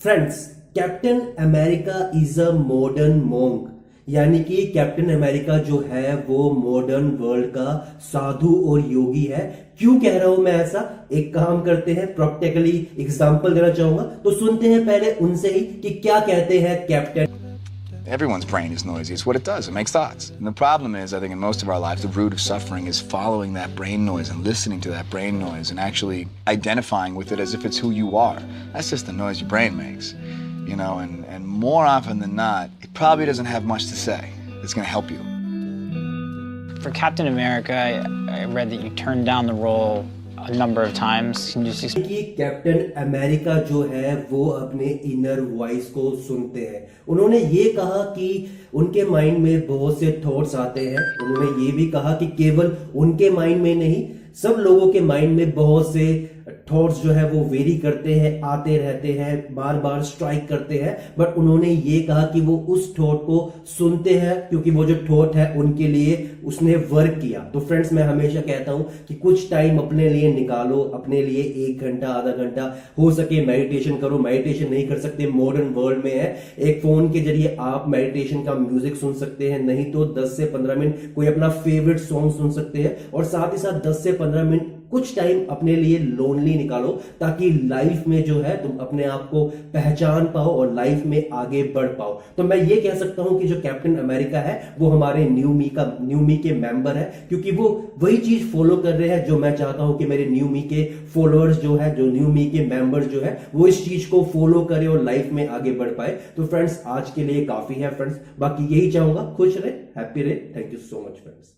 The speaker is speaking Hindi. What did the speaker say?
Friends captain America is a modern monk यानी कि कैप्टन अमेरिका जो है, वो मॉडर्न वर्ल्ड का साधु और योगी है। क्यों कह रहा हूँ मैं ऐसा? एक काम करते हैं प्रैक्टिकली एग्जांपल देना चाहूँगा। तो सुनते हैं पहले उनसे ही कि क्या कहते हैं captain Everyone's brain is noisy. It's what it does. It makes thoughts. And the problem is, I think in most of our lives, the root of suffering is following that brain noise and listening to that brain noise and actually identifying with it as if it's who you are. That's just the noise your brain makes. You know, and, and more often than not, it probably doesn't have much to say. It's going to help you. For Captain America, I, I read that you turned down the role number of times. कि कैप्टन अमेरिका जो है, वो अपने इनर वॉइस को सुनते हैं उन्होंने ये कहा कि उनके माइंड में बहुत से थॉट्स आते हैं उन्होंने ये भी कहा कि केवल उनके माइंड में नहीं, सब लोगों के माइंड में बहुत से थॉट्स जो है वो वेरी करते हैं, आते रहते हैं बार बार स्ट्राइक करते हैं बट उन्होंने ये कहा कि वो उस थॉट को सुनते हैं, क्योंकि वो जो थॉट है उनके लिए उसने वर्क किया। तो फ्रेंड्स मैं हमेशा कहता हूँ कि कुछ टाइम अपने लिए निकालो, अपने लिए एक घंटा, आधा घंटा, हो सके मेडिटेशन करो। मेडिटेशन नहीं कर सकते मॉडर्न वर्ल्ड में है। एक फ़ोन के ज़रिए आप मेडिटेशन का म्यूज़िक सुन सकते हैं, नहीं तो 10 से 15 मिनट कोई अपना फेवरेट सॉन्ग सुन सकते हैं, और साथ ही साथ 10 से 15 मिनट कुछ टाइम अपने लिए लोनली निकालो, ताकि लाइफ में जो है तुम अपने आप को पहचान पाओ और लाइफ में आगे बढ़ पाओ। तो मैं ये कह सकता हूँ कि जो कैप्टन अमेरिका है, वो हमारे न्यू मी का न्यू मी के मेंबर है, क्योंकि वो वही चीज़ फॉलो कर रहे हैं जो मैं चाहता हूँ कि मेरे न्यू मी के फॉलोअर्स जो है, जो न्यू मी के मेंबर्स जो है, वो इस चीज़ को फॉलो करे और लाइफ में आगे बढ़ पाए। तो फ्रेंड्स आज के लिए काफ़ी है फ्रेंड्स बाकी यही चाहूँगा, खुश रहे हैप्पी रहे। Thank you so much friends